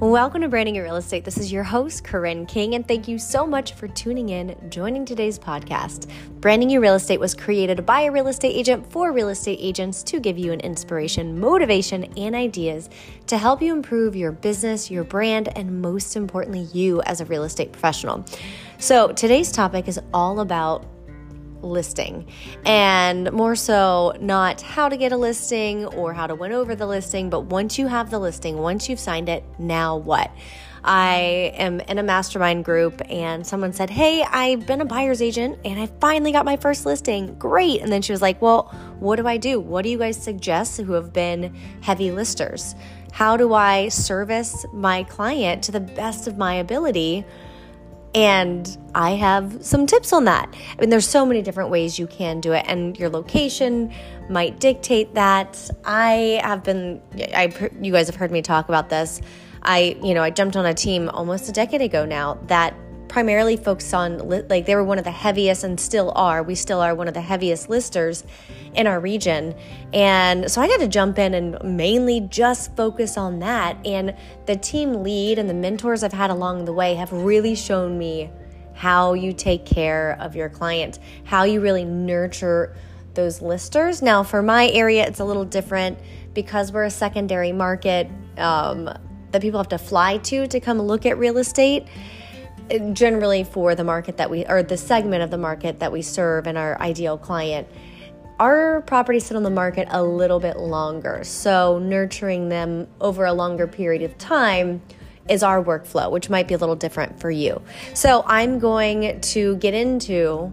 Welcome to Branding Your Real Estate. This is your host, Corinne King, and thank you so much for tuning in, joining today's podcast. Branding Your Real Estate was created by a real estate agent for real estate agents to give you an inspiration, motivation, and ideas to help you improve your business, your brand, and most importantly, you as a real estate professional. So, today's topic is all about listing and more so not how to get a listing or how to win over the listing but once you have the listing once you've signed it now what I am in a mastermind group and someone said, Hey, I've been a buyer's agent and I finally got my first listing. Great. And then she was like, Well, what do I do? What do you guys suggest who have been heavy listers? How do I service my client to the best of my ability? And I have some tips on that. I mean, there's so many different ways you can do it, and your location might dictate that. I have been, I, you guys have heard me talk about this. I, you know, I jumped on a team almost a decade ago now that primarily focused on like they were one of the heaviest and still are we still are one of the heaviest listers in our region. And so i got to jump in and mainly just focus on that. And the team lead and the mentors i've had along the way have really shown me how you take care of your client how you really nurture those listers. Now for my area it's a little different because we're a secondary market um, that people have to fly to to come look at real estate generally for the market that we or the segment of the market that we serve and our ideal client our properties sit on the market a little bit longer. So nurturing them over a longer period of time is our workflow which might be a little different for you. So i'm going to get into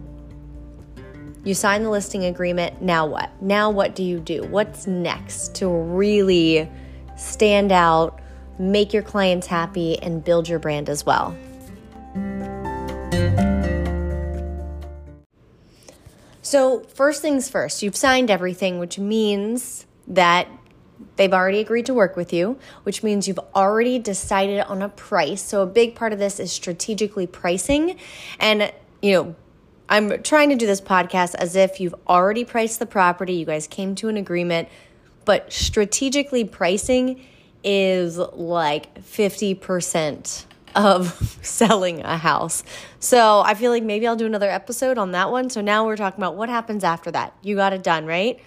you sign the listing agreement now what? Now what do you do? What's next to really stand out make your clients happy and build your brand as well so, first things first, you've signed everything, which means that they've already agreed to work with you, which means you've already decided on a price. So, a big part of this is strategically pricing. And, you know, I'm trying to do this podcast as if you've already priced the property, you guys came to an agreement, but strategically pricing is like 50% of selling a house. So I feel like maybe I'll do another episode on that one. So now we're talking about what happens after that. You got it done, right?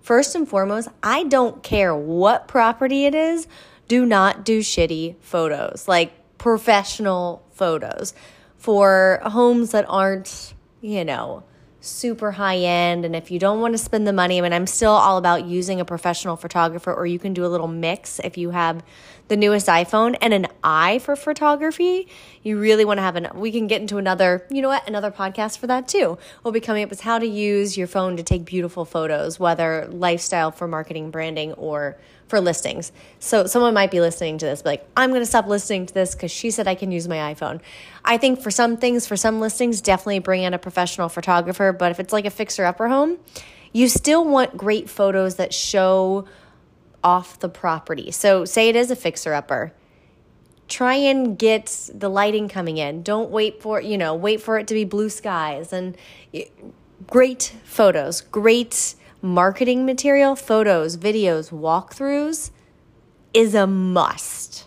First and foremost, I don't care what property it is, do not do shitty photos, like professional photos for homes that aren't, you know, super high end. And if you don't want to spend the money, I mean, I'm still all about using a professional photographer, or you can do a little mix if you have the newest iPhone and an eye for photography. You really want to have an, we can get into another, you know what, another podcast for that too. We'll be coming up with how to use your phone to take beautiful photos, whether lifestyle for marketing, branding, or for listings. So someone might be listening to this, like, I'm going to stop listening to this because she said I can use my iPhone. I think for some things, for some listings, definitely bring in a professional photographer. But if it's like a fixer upper home, you still want great photos that show off the property. So, say it is a fixer upper. Try and get the lighting coming in. Don't wait for, you know, wait for it to be blue skies and great photos, great marketing material, photos, videos, walkthroughs is a must.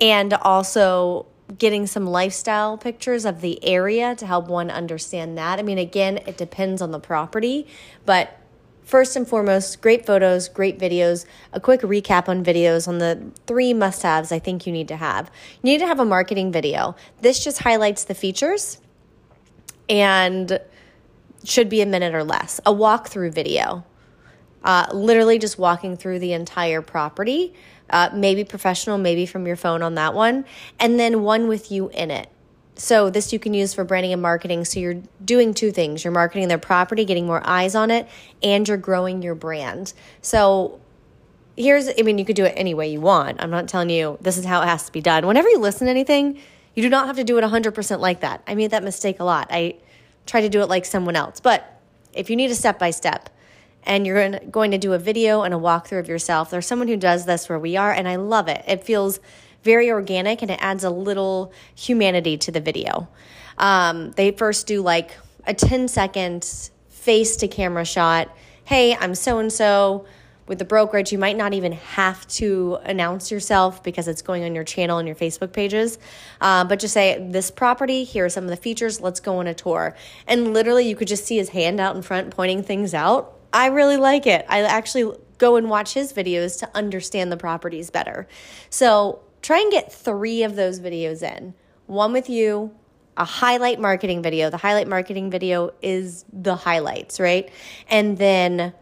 And also getting some lifestyle pictures of the area to help one understand that. I mean, again, it depends on the property, but first and foremost, great photos, great videos, a quick recap on videos on the three must haves I think you need to have. You need to have a marketing video. This just highlights the features and should be a minute or less. A walkthrough video, uh, literally just walking through the entire property, uh, maybe professional, maybe from your phone on that one, and then one with you in it. So, this you can use for branding and marketing. So, you're doing two things you're marketing their property, getting more eyes on it, and you're growing your brand. So, here's I mean, you could do it any way you want. I'm not telling you this is how it has to be done. Whenever you listen to anything, you do not have to do it 100% like that. I made that mistake a lot. I try to do it like someone else. But if you need a step by step and you're going to do a video and a walkthrough of yourself, there's someone who does this where we are, and I love it. It feels very organic and it adds a little humanity to the video. Um, they first do like a 10 second face to camera shot. Hey, I'm so and so. With the brokerage, you might not even have to announce yourself because it's going on your channel and your Facebook pages. Uh, but just say, This property, here are some of the features, let's go on a tour. And literally, you could just see his hand out in front pointing things out. I really like it. I actually go and watch his videos to understand the properties better. So try and get three of those videos in one with you, a highlight marketing video. The highlight marketing video is the highlights, right? And then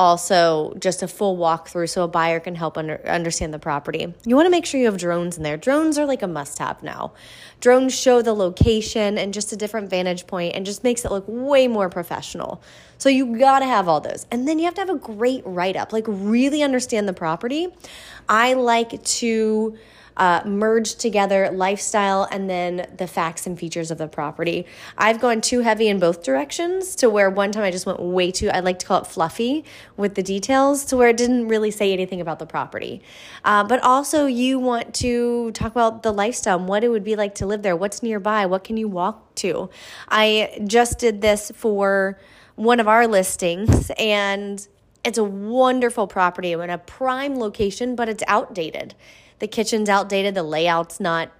also just a full walkthrough so a buyer can help under, understand the property. You want to make sure you have drones in there. Drones are like a must have now. Drones show the location and just a different vantage point and just makes it look way more professional. So you got to have all those. And then you have to have a great write up, like really understand the property. I like to uh, merge together lifestyle and then the facts and features of the property. I've gone too heavy in both directions to where one time I just went way too, I like to call it fluffy with the details to where it didn't really say anything about the property. Uh, but also, you want to talk about the lifestyle, what it would be like to live there, what's nearby, what can you walk to. I just did this for one of our listings and it's a wonderful property in a prime location, but it's outdated the kitchen's outdated, the layout's not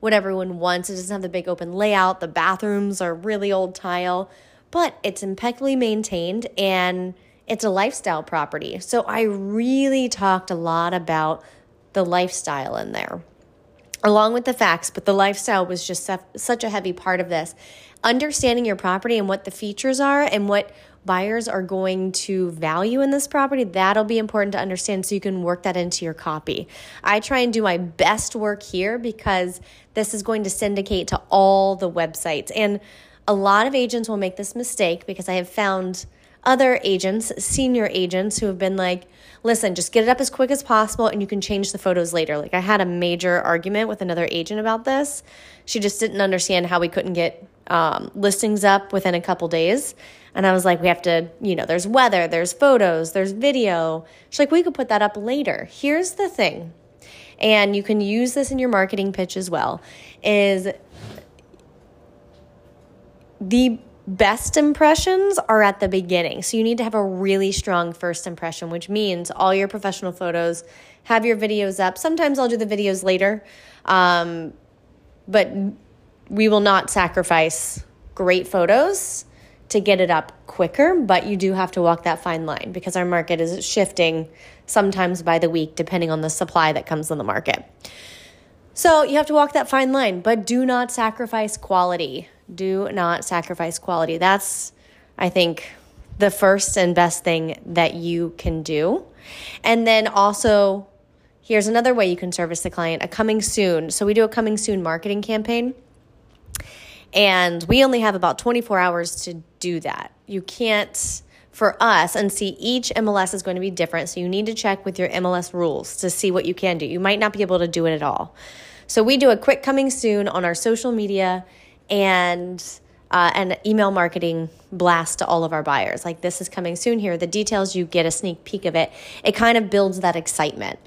what everyone wants. It doesn't have the big open layout. The bathrooms are really old tile, but it's impeccably maintained and it's a lifestyle property. So I really talked a lot about the lifestyle in there, along with the facts, but the lifestyle was just such a heavy part of this. Understanding your property and what the features are and what buyers are going to value in this property, that'll be important to understand so you can work that into your copy. I try and do my best work here because this is going to syndicate to all the websites. And a lot of agents will make this mistake because I have found other agents, senior agents, who have been like, listen, just get it up as quick as possible and you can change the photos later. Like, I had a major argument with another agent about this. She just didn't understand how we couldn't get um, listings up within a couple days. And I was like, we have to, you know, there's weather, there's photos, there's video. She's like, we could put that up later. Here's the thing, and you can use this in your marketing pitch as well, is the best impressions are at the beginning. So you need to have a really strong first impression, which means all your professional photos, have your videos up. Sometimes I'll do the videos later, um, but we will not sacrifice great photos to get it up quicker, but you do have to walk that fine line because our market is shifting sometimes by the week depending on the supply that comes on the market. So you have to walk that fine line, but do not sacrifice quality. Do not sacrifice quality. That's, I think, the first and best thing that you can do. And then also, here's another way you can service the client a coming soon. So we do a coming soon marketing campaign. And we only have about 24 hours to do that. You can't, for us, and see each MLS is going to be different. So you need to check with your MLS rules to see what you can do. You might not be able to do it at all. So we do a quick coming soon on our social media and uh, an email marketing blast to all of our buyers. Like, this is coming soon here. The details, you get a sneak peek of it. It kind of builds that excitement.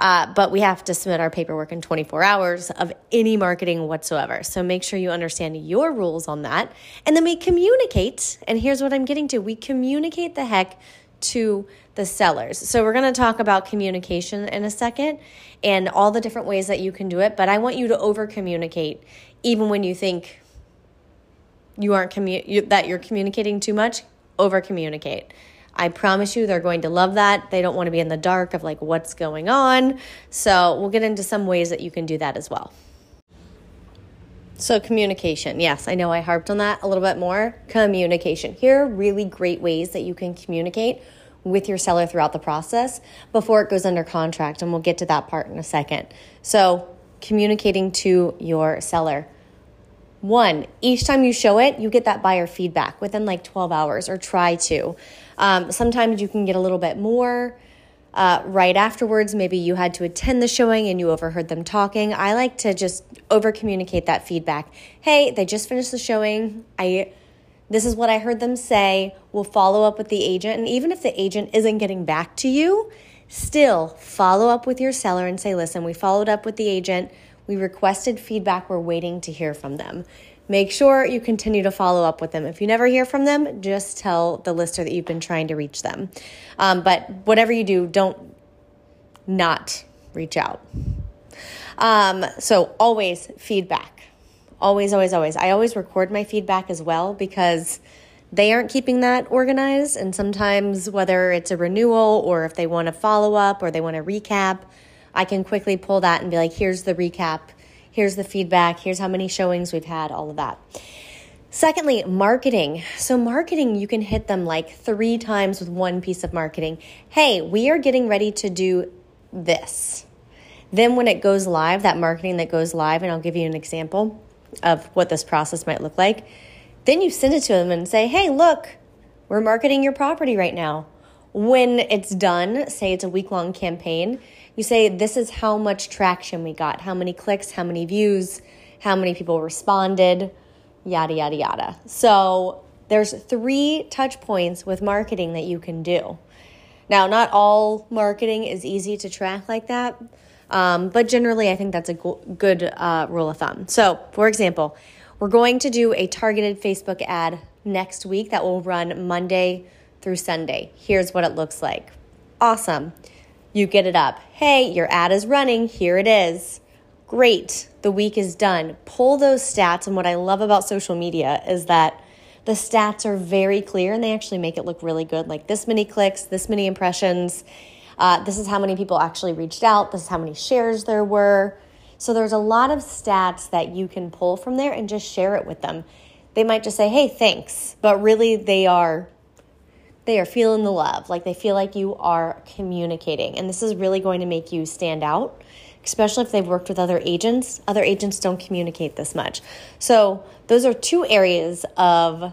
Uh, but we have to submit our paperwork in 24 hours of any marketing whatsoever. So make sure you understand your rules on that. And then we communicate. And here's what I'm getting to we communicate the heck to the sellers. So we're going to talk about communication in a second and all the different ways that you can do it. But I want you to over communicate even when you think you aren't commu- you, that you're communicating too much. Over communicate. I promise you they're going to love that. They don't want to be in the dark of like what's going on. So, we'll get into some ways that you can do that as well. So, communication. Yes, I know I harped on that a little bit more. Communication. Here are really great ways that you can communicate with your seller throughout the process before it goes under contract. And we'll get to that part in a second. So, communicating to your seller. One, each time you show it, you get that buyer feedback within like 12 hours or try to. Um, sometimes you can get a little bit more uh, right afterwards. Maybe you had to attend the showing and you overheard them talking. I like to just over communicate that feedback. Hey, they just finished the showing. I this is what I heard them say. We'll follow up with the agent. And even if the agent isn't getting back to you, still follow up with your seller and say, listen, we followed up with the agent. We requested feedback. We're waiting to hear from them. make sure you continue to follow up with them. If you never hear from them, just tell the lister that you've been trying to reach them. Um, but whatever you do, don't not reach out. Um, so always feedback. Always, always, always. I always record my feedback as well because they aren't keeping that organized. And sometimes, whether it's a renewal or if they want to follow up or they want to recap, I can quickly pull that and be like, here's the recap, here's the feedback, here's how many showings we've had, all of that. Secondly, marketing. So, marketing, you can hit them like three times with one piece of marketing. Hey, we are getting ready to do this. Then, when it goes live, that marketing that goes live, and I'll give you an example of what this process might look like, then you send it to them and say, hey, look, we're marketing your property right now. When it's done, say it's a week long campaign, you say, this is how much traction we got, how many clicks, how many views, how many people responded, yada, yada, yada. So there's three touch points with marketing that you can do. Now, not all marketing is easy to track like that, um, but generally, I think that's a go- good uh, rule of thumb. So, for example, we're going to do a targeted Facebook ad next week that will run Monday through Sunday. Here's what it looks like. Awesome. You get it up. Hey, your ad is running. Here it is. Great. The week is done. Pull those stats. And what I love about social media is that the stats are very clear and they actually make it look really good. Like this many clicks, this many impressions. Uh, this is how many people actually reached out. This is how many shares there were. So there's a lot of stats that you can pull from there and just share it with them. They might just say, "Hey, thanks," but really they are they are feeling the love. Like they feel like you are communicating. And this is really going to make you stand out, especially if they've worked with other agents. Other agents don't communicate this much. So, those are two areas of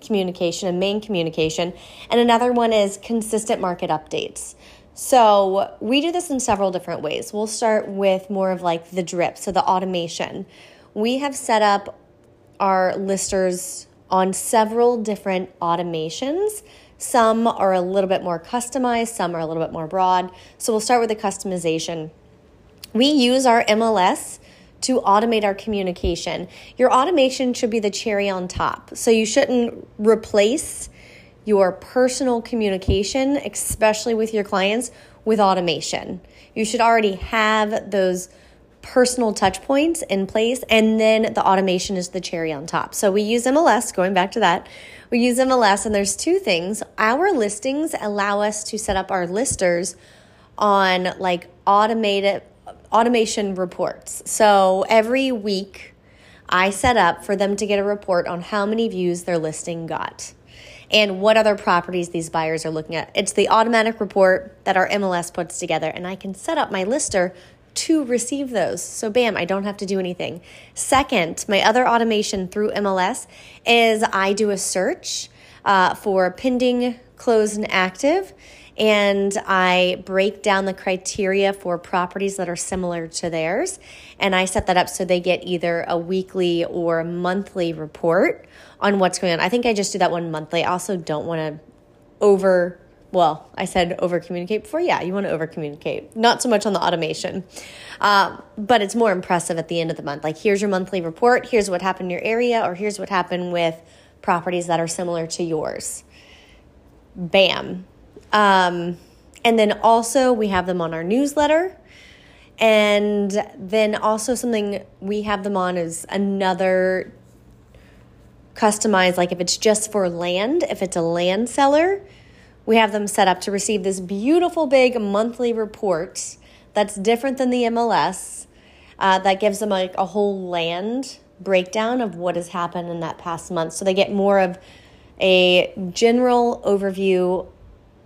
communication and main communication. And another one is consistent market updates. So, we do this in several different ways. We'll start with more of like the drip, so the automation. We have set up our listers on several different automations some are a little bit more customized, some are a little bit more broad. So we'll start with the customization. We use our MLS to automate our communication. Your automation should be the cherry on top. So you shouldn't replace your personal communication, especially with your clients, with automation. You should already have those personal touch points in place, and then the automation is the cherry on top. So we use MLS, going back to that. We use MLS, and there's two things. Our listings allow us to set up our listers on like automated automation reports. So every week, I set up for them to get a report on how many views their listing got and what other properties these buyers are looking at. It's the automatic report that our MLS puts together, and I can set up my lister to receive those. So, bam, I don't have to do anything. Second, my other automation through MLS is I do a search uh, for pending, closed, and active. And I break down the criteria for properties that are similar to theirs. And I set that up so they get either a weekly or monthly report on what's going on. I think I just do that one monthly. I also don't want to over well, I said over communicate before. Yeah, you want to over communicate. Not so much on the automation, um, but it's more impressive at the end of the month. Like, here's your monthly report. Here's what happened in your area, or here's what happened with properties that are similar to yours. Bam. Um, and then also, we have them on our newsletter. And then also, something we have them on is another customized, like if it's just for land, if it's a land seller we have them set up to receive this beautiful big monthly report that's different than the MLS uh, that gives them like a whole land breakdown of what has happened in that past month. So they get more of a general overview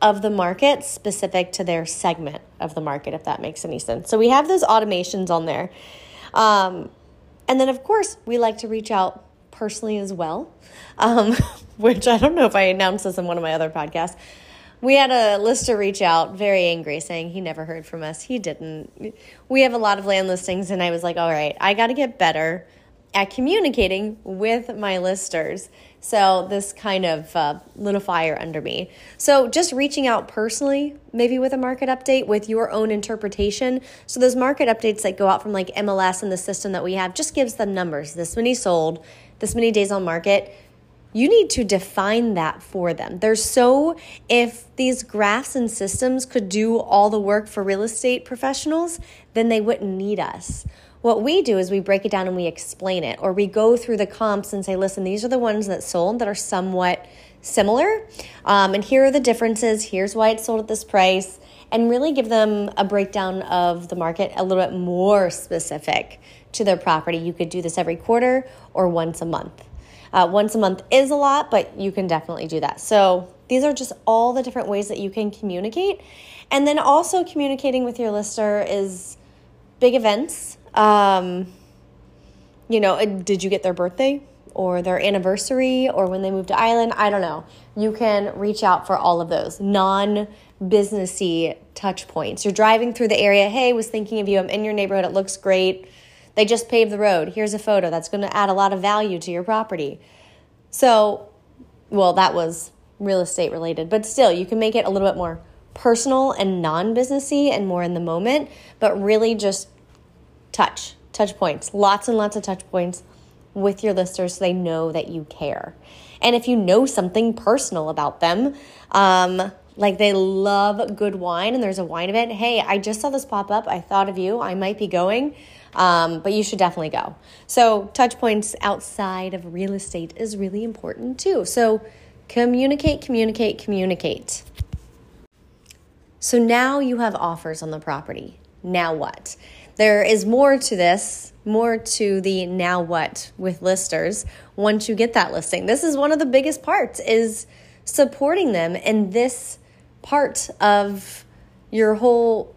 of the market specific to their segment of the market, if that makes any sense. So we have those automations on there. Um, and then, of course, we like to reach out personally as well, um, which I don't know if I announced this in one of my other podcasts we had a lister reach out very angry saying he never heard from us. He didn't. We have a lot of land listings and i was like all right i got to get better at communicating with my listers. So this kind of uh, lit a fire under me. So just reaching out personally maybe with a market update with your own interpretation. So those market updates that go out from like mls and the system that we have just gives them numbers. This many sold this many days on market, you need to define that for them. There's so, if these graphs and systems could do all the work for real estate professionals, then they wouldn't need us. What we do is we break it down and we explain it, or we go through the comps and say, listen, these are the ones that sold that are somewhat similar. Um, and here are the differences. Here's why it sold at this price. And really give them a breakdown of the market a little bit more specific to their property. You could do this every quarter or once a month. Uh, once a month is a lot, but you can definitely do that. So these are just all the different ways that you can communicate. And then also communicating with your lister is big events. Um, you know, uh, did you get their birthday or their anniversary or when they moved to Ireland? I don't know. You can reach out for all of those non businessy touch points. You're driving through the area. Hey, was thinking of you. I'm in your neighborhood. It looks great. They just paved the road. Here's a photo that's going to add a lot of value to your property. So, well, that was real estate related, but still, you can make it a little bit more personal and non businessy and more in the moment, but really just touch, touch points, lots and lots of touch points with your listers so they know that you care. And if you know something personal about them, um, like they love good wine and there's a wine event, hey, I just saw this pop up. I thought of you. I might be going. Um, but you should definitely go. So, touch points outside of real estate is really important too. So, communicate, communicate, communicate. So, now you have offers on the property. Now what? There is more to this, more to the now what with listers once you get that listing. This is one of the biggest parts is supporting them in this part of your whole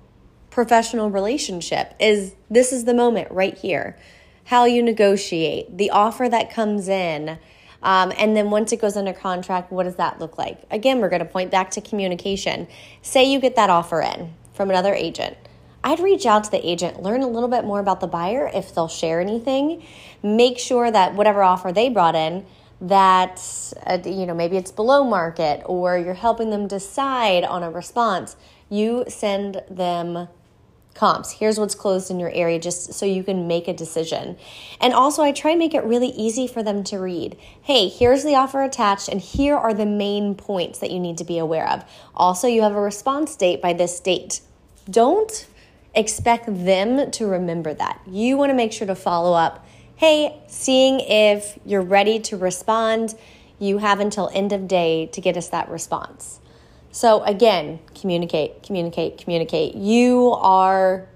professional relationship is this is the moment right here. How you negotiate the offer that comes in um, and then once it goes under contract what does that look like? Again we're going to point back to communication. Say you get that offer in from another agent. I'd reach out to the agent, learn a little bit more about the buyer if they'll share anything, make sure that whatever offer they brought in, that uh, you know maybe it's below market or you're helping them decide on a response. You send them comps. Here's what's closed in your area just so you can make a decision. And also, I try and make it really easy for them to read. Hey, here's the offer attached, and here are the main points that you need to be aware of. Also, you have a response date by this date. Don't expect them to remember that. You want to make sure to follow up. Hey, seeing if you're ready to respond. You have until end of day to get us that response. So again, communicate, communicate, communicate. You are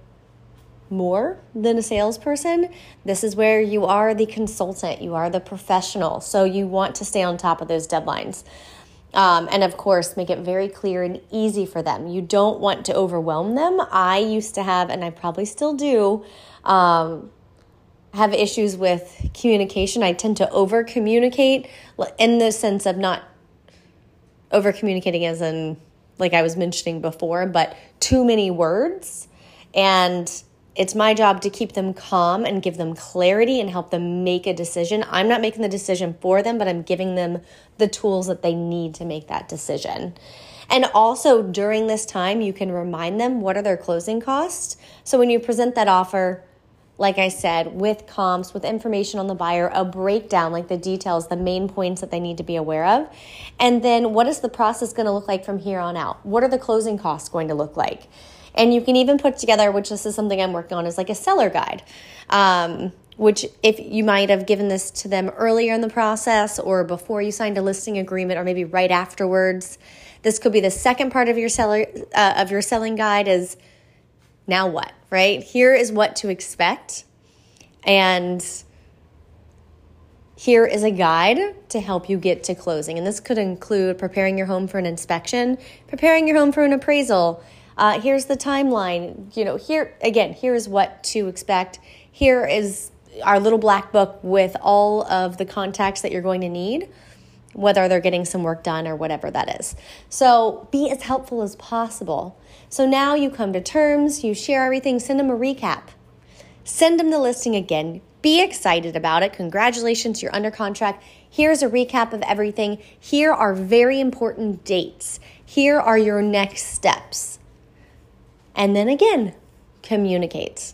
more than a salesperson. This is where you are the consultant, you are the professional. So you want to stay on top of those deadlines. Um, and of course, make it very clear and easy for them. You don't want to overwhelm them. I used to have, and I probably still do, um, have issues with communication. I tend to over communicate in the sense of not over communicating as in like I was mentioning before, but too many words. And it's my job to keep them calm and give them clarity and help them make a decision. I'm not making the decision for them, but I'm giving them the tools that they need to make that decision. And also during this time, you can remind them what are their closing costs. So when you present that offer, like I said, with comps, with information on the buyer, a breakdown, like the details, the main points that they need to be aware of. And then what is the process going to look like from here on out? What are the closing costs going to look like? And you can even put together, which this is something I'm working on, is like a seller guide. Um, which if you might have given this to them earlier in the process or before you signed a listing agreement or maybe right afterwards this could be the second part of your seller uh, of your selling guide is now what, right? Here is what to expect. And here is a guide to help you get to closing. And this could include preparing your home for an inspection, preparing your home for an appraisal. Uh, here's the timeline. You know, here again, here's what to expect. Here is our little black book with all of the contacts that you're going to need, whether they're getting some work done or whatever that is. So be as helpful as possible. So now you come to terms, you share everything, send them a recap. Send them the listing again. Be excited about it. Congratulations, you're under contract. Here's a recap of everything. Here are very important dates. Here are your next steps. And then again, communicate.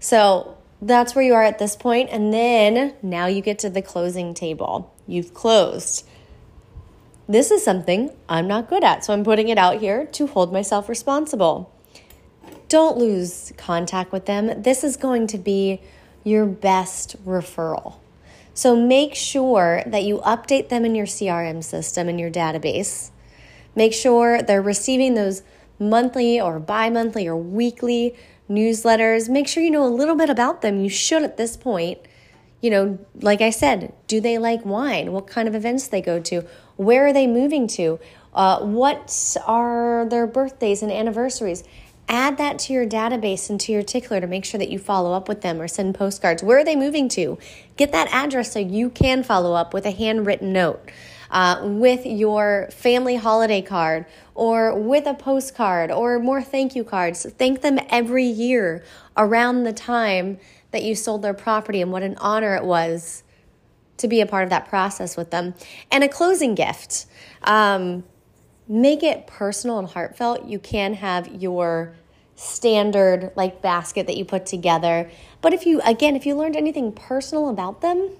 So that's where you are at this point. And then now you get to the closing table. You've closed. This is something I'm not good at, so I'm putting it out here to hold myself responsible. Don't lose contact with them. This is going to be your best referral. So make sure that you update them in your CRM system, in your database. Make sure they're receiving those monthly or bi monthly or weekly newsletters. Make sure you know a little bit about them. You should at this point. You know, like I said, do they like wine? What kind of events they go to? Where are they moving to? Uh, what are their birthdays and anniversaries? Add that to your database and to your tickler to make sure that you follow up with them or send postcards. Where are they moving to? Get that address so you can follow up with a handwritten note uh, with your family holiday card or with a postcard or more thank you cards. Thank them every year around the time that you sold their property and what an honor it was to be a part of that process with them. And a closing gift. Um, make it personal and heartfelt. You can have your standard like basket that you put together. But if you, again, if you learned anything personal about them,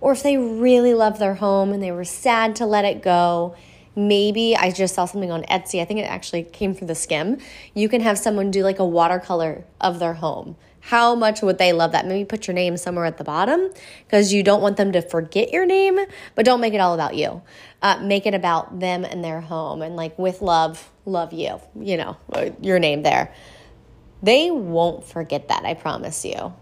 or if they really love their home and they were sad to let it go. Maybe I just saw something on Etsy. I think it actually came from theSkimm. You can have someone do like a watercolor of their home. How much would they love that? Maybe put your name somewhere at the bottom because you don't want them to forget your name, but don't make it all about you. Uh, make it about them and their home and like with love, love you, you know, your name there. They won't forget that, I promise you.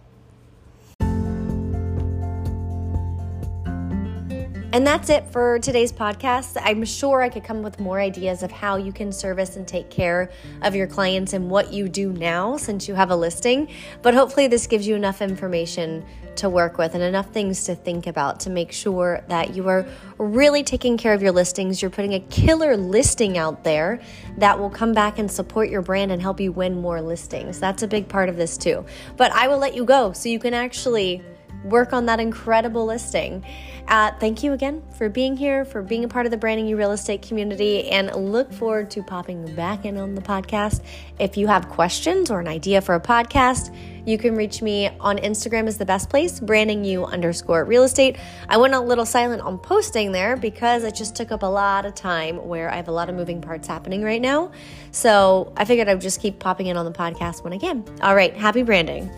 And that's it for today's podcast. I'm sure I could come with more ideas of how you can service and take care of your clients and what you do now since you have a listing. But hopefully, this gives you enough information to work with and enough things to think about to make sure that you are really taking care of your listings. You're putting a killer listing out there that will come back and support your brand and help you win more listings. That's a big part of this, too. But I will let you go so you can actually work on that incredible listing. Uh, thank you again for being here, for being a part of the Branding You Real Estate community, and look forward to popping back in on the podcast. If you have questions or an idea for a podcast, you can reach me on Instagram is the best place, branding you underscore real estate. I went a little silent on posting there because it just took up a lot of time where I have a lot of moving parts happening right now. So I figured I would just keep popping in on the podcast when I can. All right, happy branding.